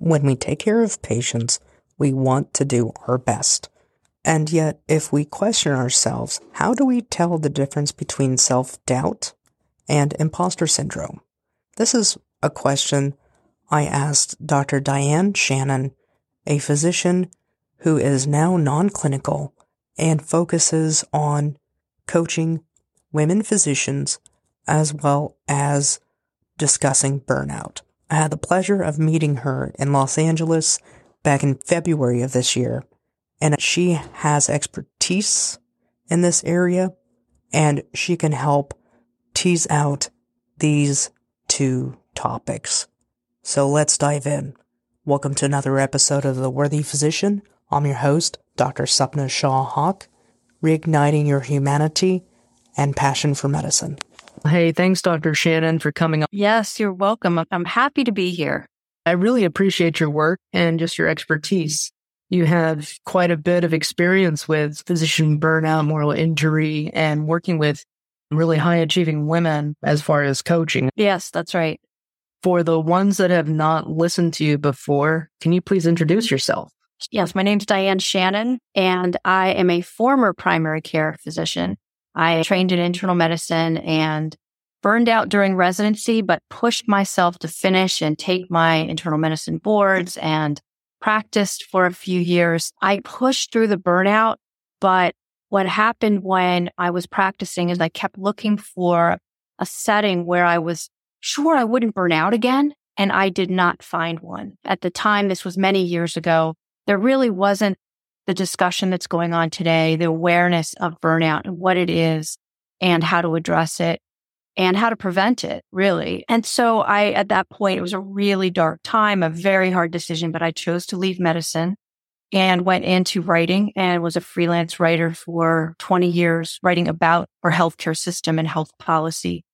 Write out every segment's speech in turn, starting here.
When we take care of patients, we want to do our best. And yet, if we question ourselves, how do we tell the difference between self doubt and imposter syndrome? This is a question I asked Dr. Diane Shannon, a physician who is now non clinical and focuses on coaching women physicians as well as discussing burnout. I had the pleasure of meeting her in Los Angeles back in February of this year, and she has expertise in this area and she can help tease out these two topics. So let's dive in. Welcome to another episode of The Worthy Physician. I'm your host, Dr. Sapna Shah-Haque, reigniting your humanity and passion for medicine. Hey, thanks, Dr. Shannon, for coming on. Yes, you're welcome. I'm happy to be here. I really appreciate your work and just your expertise. You have quite a bit of experience with physician burnout, moral injury, and working with really high achieving women as far as coaching. Yes, that's right. For the ones that have not listened to you before, can you please introduce yourself? Yes, my name's Diane Shannon, and I am a former primary care physician. I trained in internal medicine and burned out during residency, but pushed myself to finish and take my internal medicine boards and practiced for a few years. I pushed through the burnout, but what happened when I was practicing is I kept looking for a setting where I was sure I wouldn't burn out again. And I did not find one. At the time, this was many years ago, there really wasn't the discussion that's going on today, the awareness of burnout and what it is and how to address it and how to prevent it, really. And so I, at that point, it was a really dark time, a very hard decision, but I chose to leave medicine and went into writing and was a freelance writer for 20 years, writing about our healthcare system and health policy.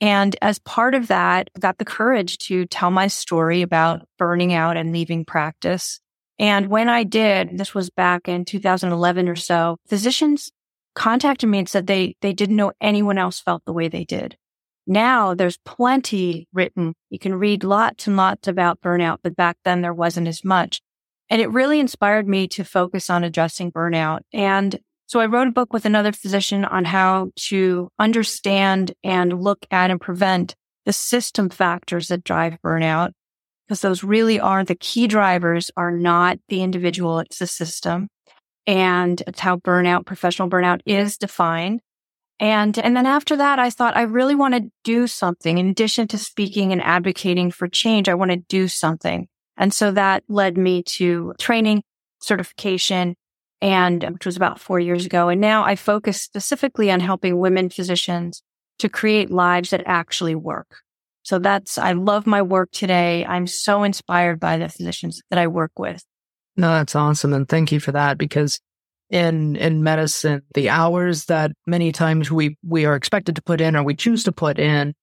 And as part of that, I got the courage to tell my story about burning out and leaving practice. And when I did, this was back in 2011 or so, physicians contacted me and said they, they didn't know anyone else felt the way they did. Now there's plenty written. You can read lots and lots about burnout, but back then there wasn't as much. And it really inspired me to focus on addressing burnout. And so I wrote a book with another physician on how to understand and look at and prevent the system factors that drive burnout. Because those really are the key drivers are not the individual, it's the system. And it's how burnout, professional burnout is defined. And, and then after that, I thought I really want to do something. In addition to speaking and advocating for change, I want to do something. And so that led me to training, certification, and which was about four years ago. And now I focus specifically on helping women physicians to create lives that actually work. So that's, I love my work today. I'm so inspired by the physicians that I work with. No, that's awesome. And thank you for that because in in medicine, the hours that many times we we are expected to put in or we choose to put in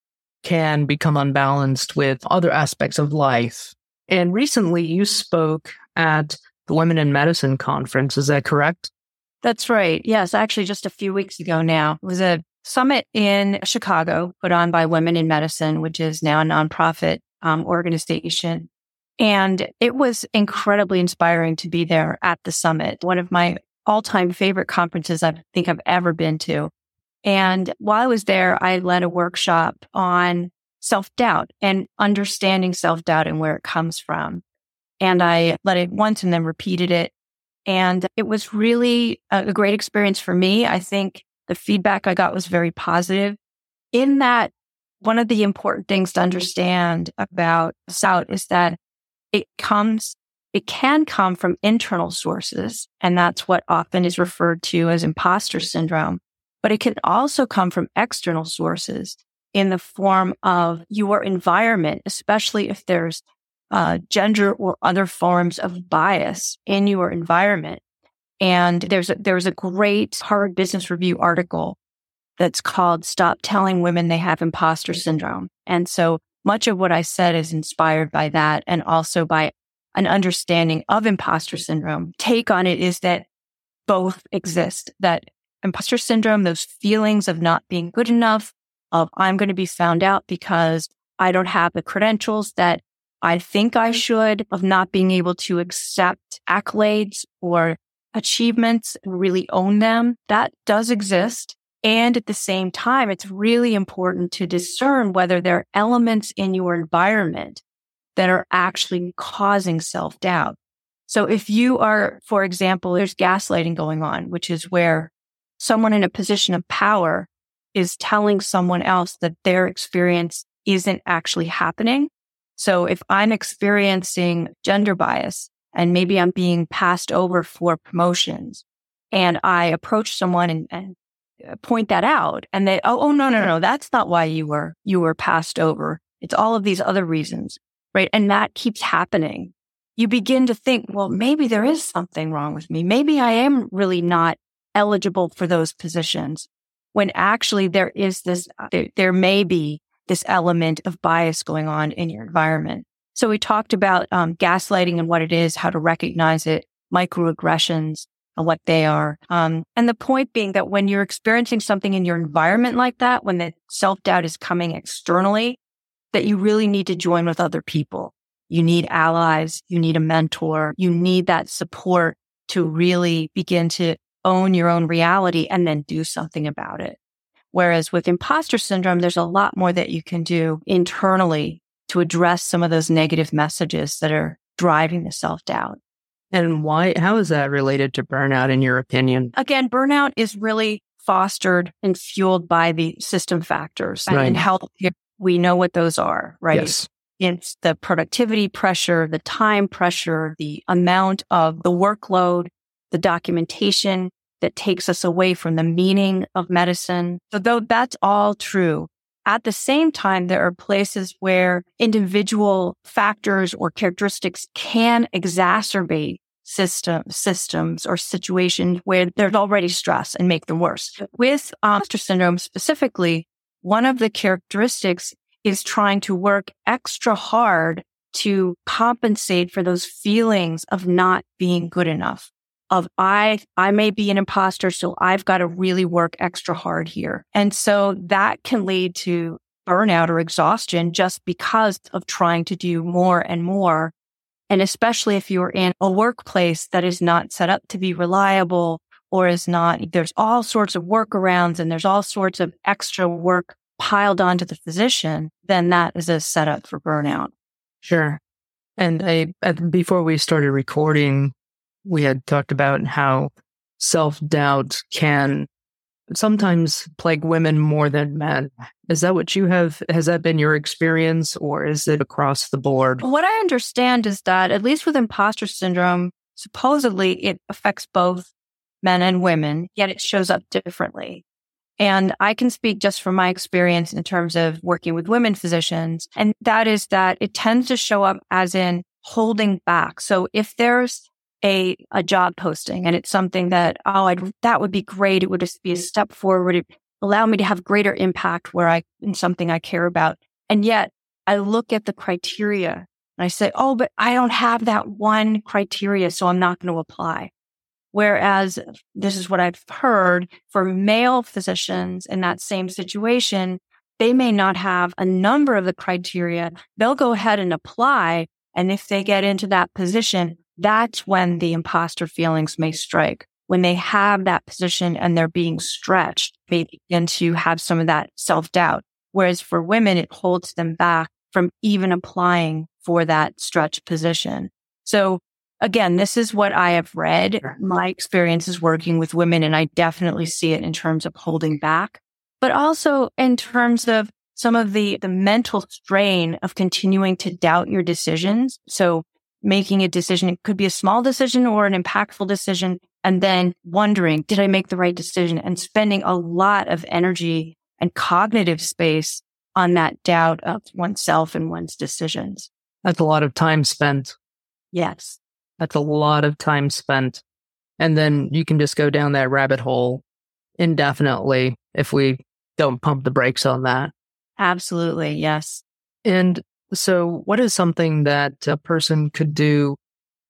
can become unbalanced with other aspects of life. And recently you spoke at the Women in Medicine conference, is that correct? That's right. Yes, actually just a few weeks ago now. It was a summit in Chicago put on by Women in Medicine, which is now a nonprofit um, organization. And it was incredibly inspiring to be there at the summit. One of my all time favorite conferences I think I've ever been to. And while I was there, I led a workshop on self doubt and understanding self doubt and where it comes from. And I led it once and then repeated it. And it was really a great experience for me. I think the feedback I got was very positive in that one of the important things to understand about doubt is that it comes it can come from internal sources, and that's what often is referred to as imposter syndrome. But it can also come from external sources in the form of your environment, especially if there's uh, gender or other forms of bias in your environment. And there's a, there's a great Harvard Business Review article that's called Stop Telling Women They Have Imposter Syndrome. And so much of what I said is inspired by that and also by an understanding of imposter syndrome. Take on it is that both exist, that imposter syndrome, those feelings of not being good enough, of I'm going to be found out because I don't have the credentials that I think I mm-hmm. should, of not being able to accept accolades or achievements and really own them. That does exist. And at the same time, it's really important to discern whether there are elements in your environment that are actually causing self doubt. So if you are, for example, there's gaslighting going on, which is where someone in a position of power is telling someone else that their experience isn't actually happening. So if I'm experiencing gender bias and maybe I'm being passed over for promotions and I approach someone and, and uh, point that out and they, oh, oh, no, no, no, that's not why you were, you were passed over. It's all of these other reasons, right? And that keeps happening. You begin to think, well, maybe there is something wrong with me. Maybe I am really not eligible for those positions when actually there is this, uh, there, there may be this element of bias going on in your environment. So we talked about um, gaslighting and what it is, how to recognize it, microaggressions and what they are. Um, and the point being that when you're experiencing something in your environment like that, when the self doubt is coming externally, that you really need to join with other people. You need allies. You need a mentor. You need that support to really begin to own your own reality and then do something about it. Whereas with imposter syndrome, there's a lot more that you can do internally to address some of those negative messages that are driving the self doubt. And why, how is that related to burnout in your opinion? Again, burnout is really fostered and fueled by the system factors. Right. In healthcare, we know what those are, right? Yes. It's the productivity pressure, the time pressure, the amount of the workload, the documentation that takes us away from the meaning of medicine. So though that's all true, at the same time, there are places where individual factors or characteristics can exacerbate system, systems or situations where there's already stress and make them worse. With um, imposter syndrome specifically, one of the characteristics is trying to work extra hard to compensate for those feelings of not being good enough of I, I may be an imposter. So I've got to really work extra hard here. And so that can lead to burnout or exhaustion just because of trying to do more and more. And especially if you're in a workplace that is not set up to be reliable or is not, there's all sorts of workarounds and there's all sorts of extra work piled onto the physician, then that is a setup for burnout. Sure. And I, before we started recording, we had talked about how self doubt can sometimes plague women more than men. Is that what you have? Has that been your experience or is it across the board? What I understand is that, at least with imposter syndrome, supposedly it affects both men and women, yet it shows up differently. And I can speak just from my experience in terms of working with women physicians. And that is that it tends to show up as in holding back. So if there's a, a job posting and it's something that, oh, I'd, that would be great. It would just be a step forward. It allow me to have greater impact where I, in something I care about. And yet I look at the criteria and I say, oh, but I don't have that one criteria. So I'm not going to apply. Whereas this is what I've heard for male physicians in that same situation, they may not have a number of the criteria. They'll go ahead and apply. And if they get into that position, that's when the imposter feelings may strike. When they have that position and they're being stretched, they begin to have some of that self doubt. Whereas for women, it holds them back from even applying for that stretch position. So again, this is what I have read. My experience is working with women and I definitely see it in terms of holding back, but also in terms of some of the, the mental strain of continuing to doubt your decisions. So making a decision. It could be a small decision or an impactful decision. And then wondering, did I make the right decision and spending a lot of energy and cognitive space on that doubt of oneself and one's decisions. That's a lot of time spent. Yes. That's a lot of time spent. And then you can just go down that rabbit hole indefinitely if we don't pump the brakes on that. Absolutely. Yes. And so, what is something that a person could do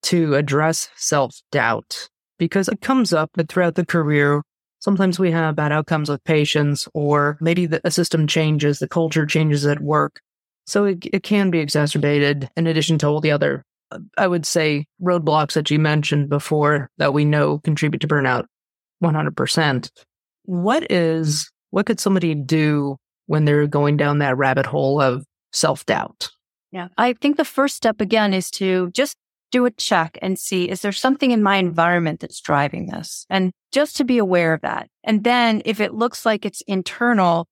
to address self doubt? Because it comes up throughout the career. Sometimes we have bad outcomes with patients, or maybe the system changes, the culture changes at work. So it, it can be exacerbated in addition to all the other, uh, I would say, roadblocks that you mentioned before that we know contribute to burnout 100%. What is, what could somebody do when they're going down that rabbit hole of self doubt? Yeah. I think the first step again is to just do a check and see, is there something in my environment that's driving this? And just to be aware of that. And then if it looks like it's internal,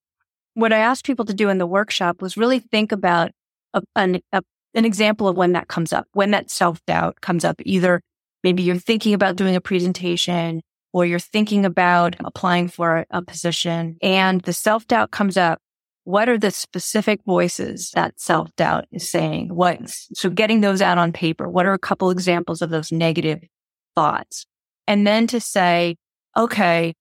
what I asked people to do in the workshop was really think about a, an, a, an example of when that comes up, when that self doubt comes up. Either maybe you're thinking about doing a presentation or you're thinking about applying for a position and the self doubt comes up what are the specific voices that self doubt is saying? What, so getting those out on paper. What are a couple examples of those negative thoughts? And then to say, okay,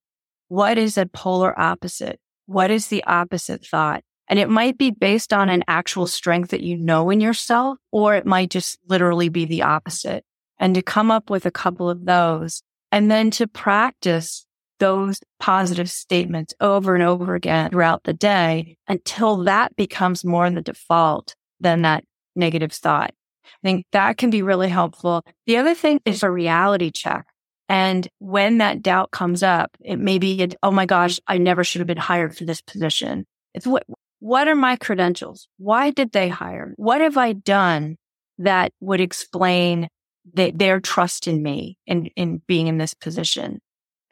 what is a polar opposite? What is the opposite thought? And it might be based on an actual strength that you know in yourself, or it might just literally be the opposite. And to come up with a couple of those and then to practice those positive statements over and over again throughout the day until that becomes more the default than that negative thought. I think that can be really helpful. The other thing is a reality check. And when that doubt comes up, it may be, oh my gosh, I never should have been hired for this position. It's what, what are my credentials? Why did they hire? What have I done that would explain their trust in me and in, in being in this position?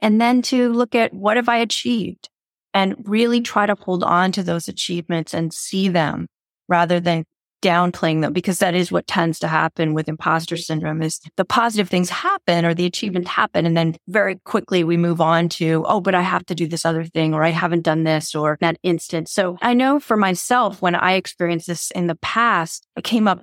And then to look at what have I achieved and really try to hold on to those achievements and see them rather than downplaying them because that is what tends to happen with imposter syndrome is the positive things happen or the achievements happen and then very quickly we move on to oh but i have to do this other thing or i haven't done this or that instant so i know for myself when i experienced this in the past it came up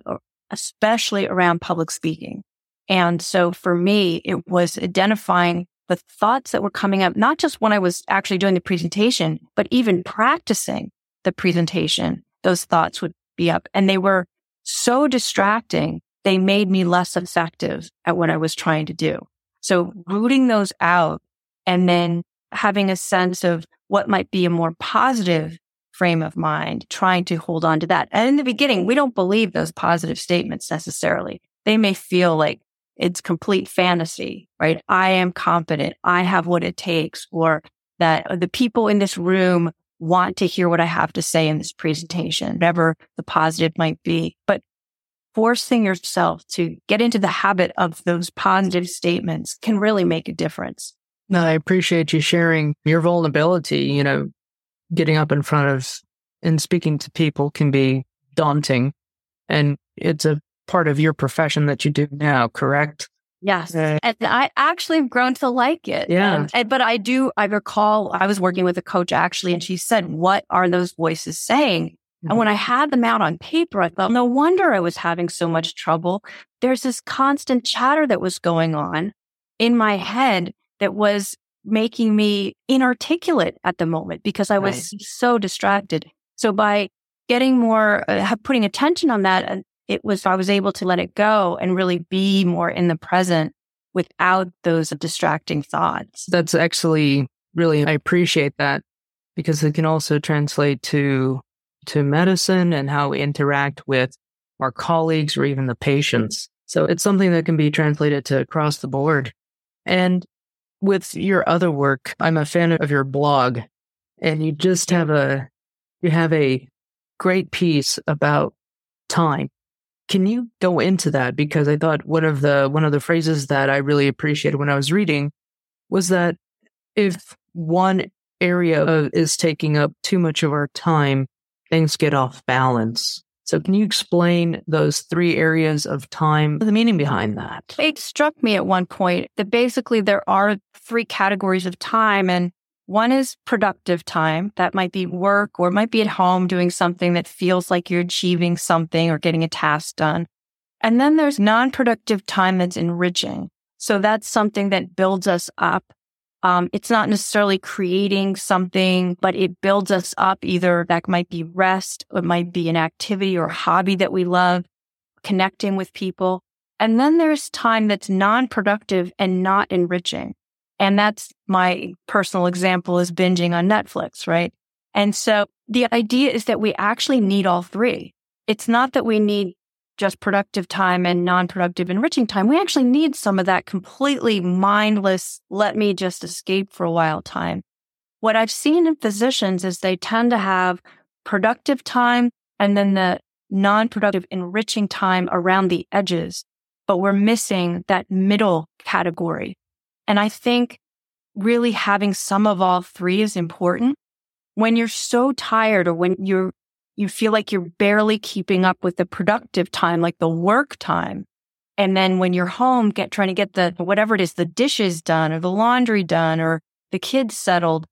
especially around public speaking. And so for me it was identifying the thoughts that were coming up, not just when I was actually doing the presentation, but even practicing the presentation, those thoughts would be up and they were so distracting. They made me less effective at what I was trying to do. So rooting those out and then having a sense of what might be a more positive frame of mind, trying to hold on to that. And in the beginning, we don't believe those positive statements necessarily. They may feel like it's complete fantasy, right? I am competent. I have what it takes or that the people in this room want to hear what I have to say in this presentation, whatever the positive might be. But forcing yourself to get into the habit of those positive statements can really make a difference. No, I appreciate you sharing your vulnerability. You know, getting up in front of and speaking to people can be daunting. And it's a part of your profession that you do now, correct? Yes. Uh, and I actually have grown to like it. Yeah. And, and, but I do, I recall I was working with a coach actually, and she said, What are those voices saying? Mm-hmm. And when I had them out on paper, I thought, no wonder I was having so much trouble. There's this constant chatter that was going on in my head that was making me inarticulate at the moment because I was right. so distracted. So by getting more, uh, putting attention on that and it was, I was able to let it go and really be more in the present without those distracting thoughts. That's actually really, I appreciate that because it can also translate to, to medicine and how we interact with our colleagues or even the patients. So it's something that can be translated to across the board. And with your other work, I'm a fan of your blog and you just have a, you have a great piece about time can you go into that? Because I thought one of the one of the phrases that I really appreciated when I was reading was that if one area is taking up too much of our time, things get off balance. So can you explain those three areas of time, the meaning behind that? It struck me at one point that basically there are three categories of time and one is productive time. That might be work or might be at home doing something that feels like you're achieving something or getting a task done. And then there's non-productive time that's enriching. So that's something that builds us up. Um, it's not necessarily creating something, but it builds us up. Either that might be rest, it might be an activity or hobby that we love, connecting with people. And then there's time that's non-productive and not enriching. And that's my personal example is binging on Netflix, right? And so the idea is that we actually need all three. it's not that we need just productive time and non productive enriching time. We actually need some of that completely mindless, let me just escape for a while time. What I've seen in physicians is they tend to have productive time and then the non productive enriching time around the edges, but we're missing that middle category. And I think really having some of all three is important. When you're so tired or when you're you feel like you're barely keeping up with the productive time, like the work time. And then when you're home, get trying to get the whatever it is, the dishes done or the laundry done or the kids settled,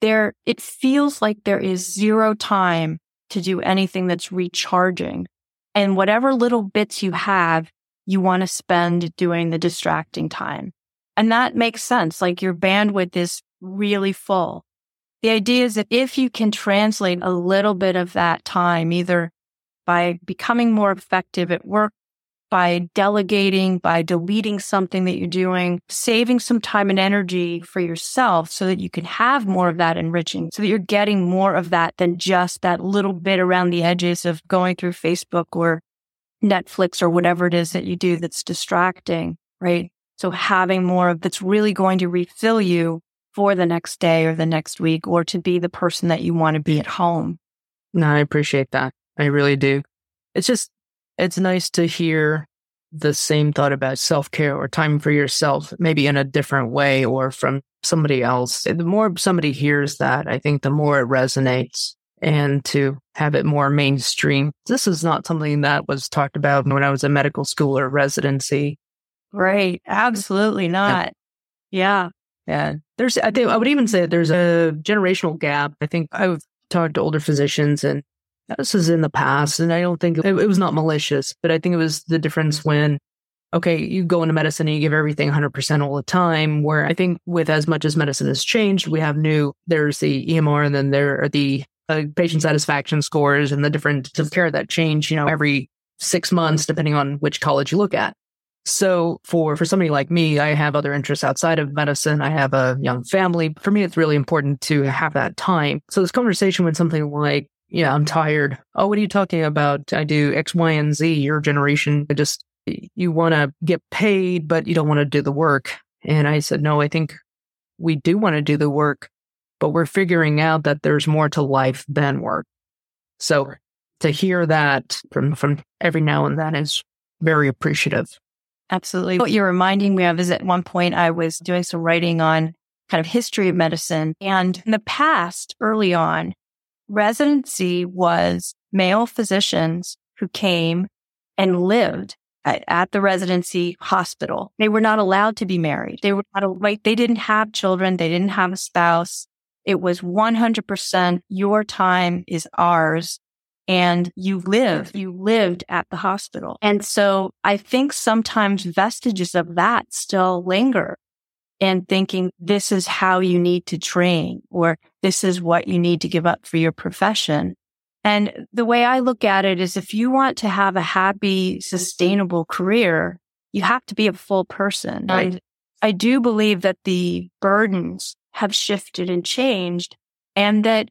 there it feels like there is zero time to do anything that's recharging. And whatever little bits you have, you want to spend doing the distracting time. And that makes sense. Like your bandwidth is really full. The idea is that if you can translate a little bit of that time, either by becoming more effective at work, by delegating, by deleting something that you're doing, saving some time and energy for yourself so that you can have more of that enriching, so that you're getting more of that than just that little bit around the edges of going through Facebook or Netflix or whatever it is that you do that's distracting, right? So having more of that's really going to refill you for the next day or the next week or to be the person that you want to be at home. No, I appreciate that. I really do. It's just, it's nice to hear the same thought about self care or time for yourself, maybe in a different way or from somebody else. The more somebody hears that, I think the more it resonates and to have it more mainstream. This is not something that was talked about when I was in medical school or residency. Right. Absolutely not. Yeah. Yeah. There's, I think I would even say there's a generational gap. I think I've talked to older physicians and this is in the past. And I don't think it, it was not malicious, but I think it was the difference when, okay, you go into medicine and you give everything 100% all the time. Where I think with as much as medicine has changed, we have new, there's the EMR and then there are the uh, patient satisfaction scores and the different care that change, you know, every six months, depending on which college you look at. So for, for somebody like me, I have other interests outside of medicine. I have a young family. For me, it's really important to have that time. So this conversation with something like, yeah, I'm tired. Oh, what are you talking about? I do X, Y, and Z. Your generation I just, you want to get paid, but you don't want to do the work. And I said, no, I think we do want to do the work, but we're figuring out that there's more to life than work. So to hear that from, from every now and then is very appreciative. Absolutely. What you're reminding me of is at one point I was doing some writing on kind of history of medicine. And in the past, early on, residency was male physicians who came and lived at, at, the residency hospital. They were not allowed to be married. They were not right. They didn't have children. They didn't have a spouse. It was 100% your time is ours and you live, you lived at the hospital. And so I think sometimes vestiges of that still linger and thinking this is how you need to train or this is what you need to give up for your profession. And the way I look at it is if you want to have a happy, sustainable career, you have to be a full person. Right. And I do believe that the burdens have shifted and changed and that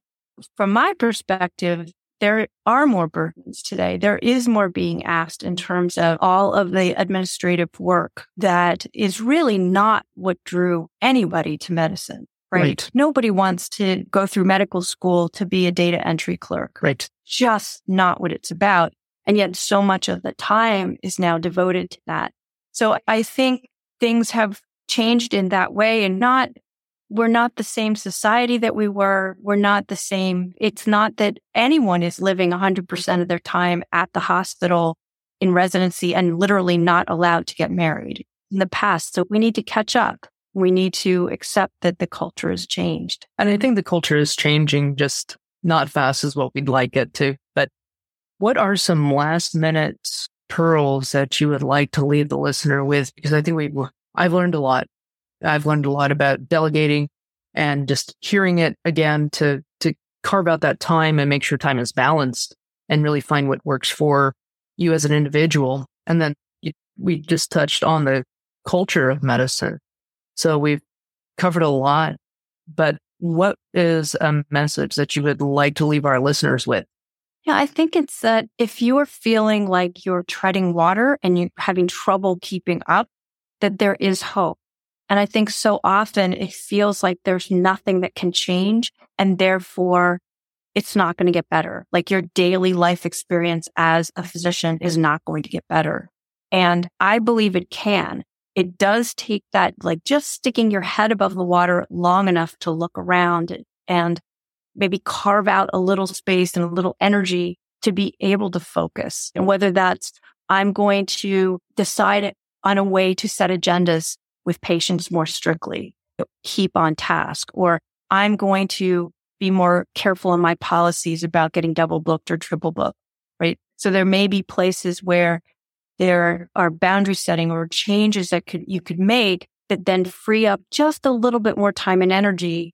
from my perspective, there are more burdens today. There is more being asked in terms of all of the administrative work that is really not what drew anybody to medicine. Right? right? Nobody wants to go through medical school to be a data entry clerk. Right. Just not what it's about. And yet so much of the time is now devoted to that. So I think things have changed in that way and not we're not the same society that we were. We're not the same. It's not that anyone is living 100% of their time at the hospital in residency and literally not allowed to get married in the past. So we need to catch up. We need to accept that the culture has changed. And I think the culture is changing just not fast as what we'd like it to. But what are some last minute pearls that you would like to leave the listener with? Because I think we I've learned a lot I've learned a lot about delegating and just hearing it again to, to carve out that time and make sure time is balanced and really find what works for you as an individual. And then we just touched on the culture of medicine. So we've covered a lot, but what is a message that you would like to leave our listeners with? Yeah, I think it's that if you are feeling like you're treading water and you're having trouble keeping up, that there is hope. And I think so often it feels like there's nothing that can change and therefore it's not going to get better. Like your daily life experience as a physician is not going to get better. And I believe it can. It does take that, like just sticking your head above the water long enough to look around and maybe carve out a little space and a little energy to be able to focus. And whether that's I'm going to decide on a way to set agendas with patients more strictly, keep on task, or I'm going to be more careful in my policies about getting double booked or triple booked, right? So there may be places where there are boundary setting or changes that could, you could make that then free up just a little bit more time and energy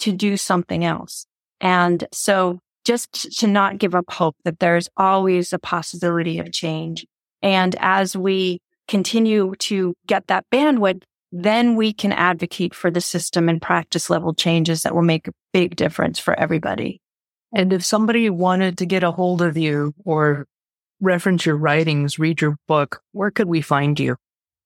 to do something else. And so just to not give up hope that there's always a possibility of change. And as we continue to get that bandwidth, then we can advocate for the system and practice level changes that will make a big difference for everybody. And if somebody wanted to get a hold of you or reference your writings, read your book, where could we find you?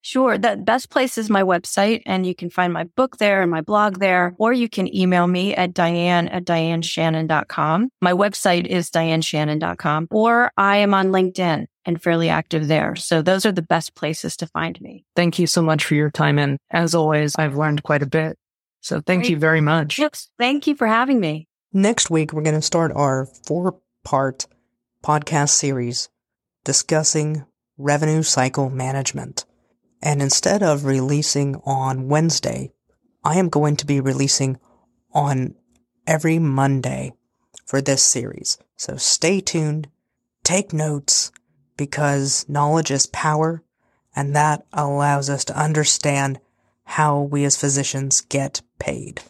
Sure. The best place is my website, and you can find my book there and my blog there, or you can email me at diane at dianeshannon.com. My website is dianeshannon.com, or I am on LinkedIn and fairly active there. So those are the best places to find me. Thank you so much for your time. And as always, I've learned quite a bit. So thank Great. you very much. Yes. Thank you for having me. Next week, we're going to start our four part podcast series discussing revenue cycle management. And instead of releasing on Wednesday, I am going to be releasing on every Monday for this series. So stay tuned, take notes, because knowledge is power, and that allows us to understand how we as physicians get paid.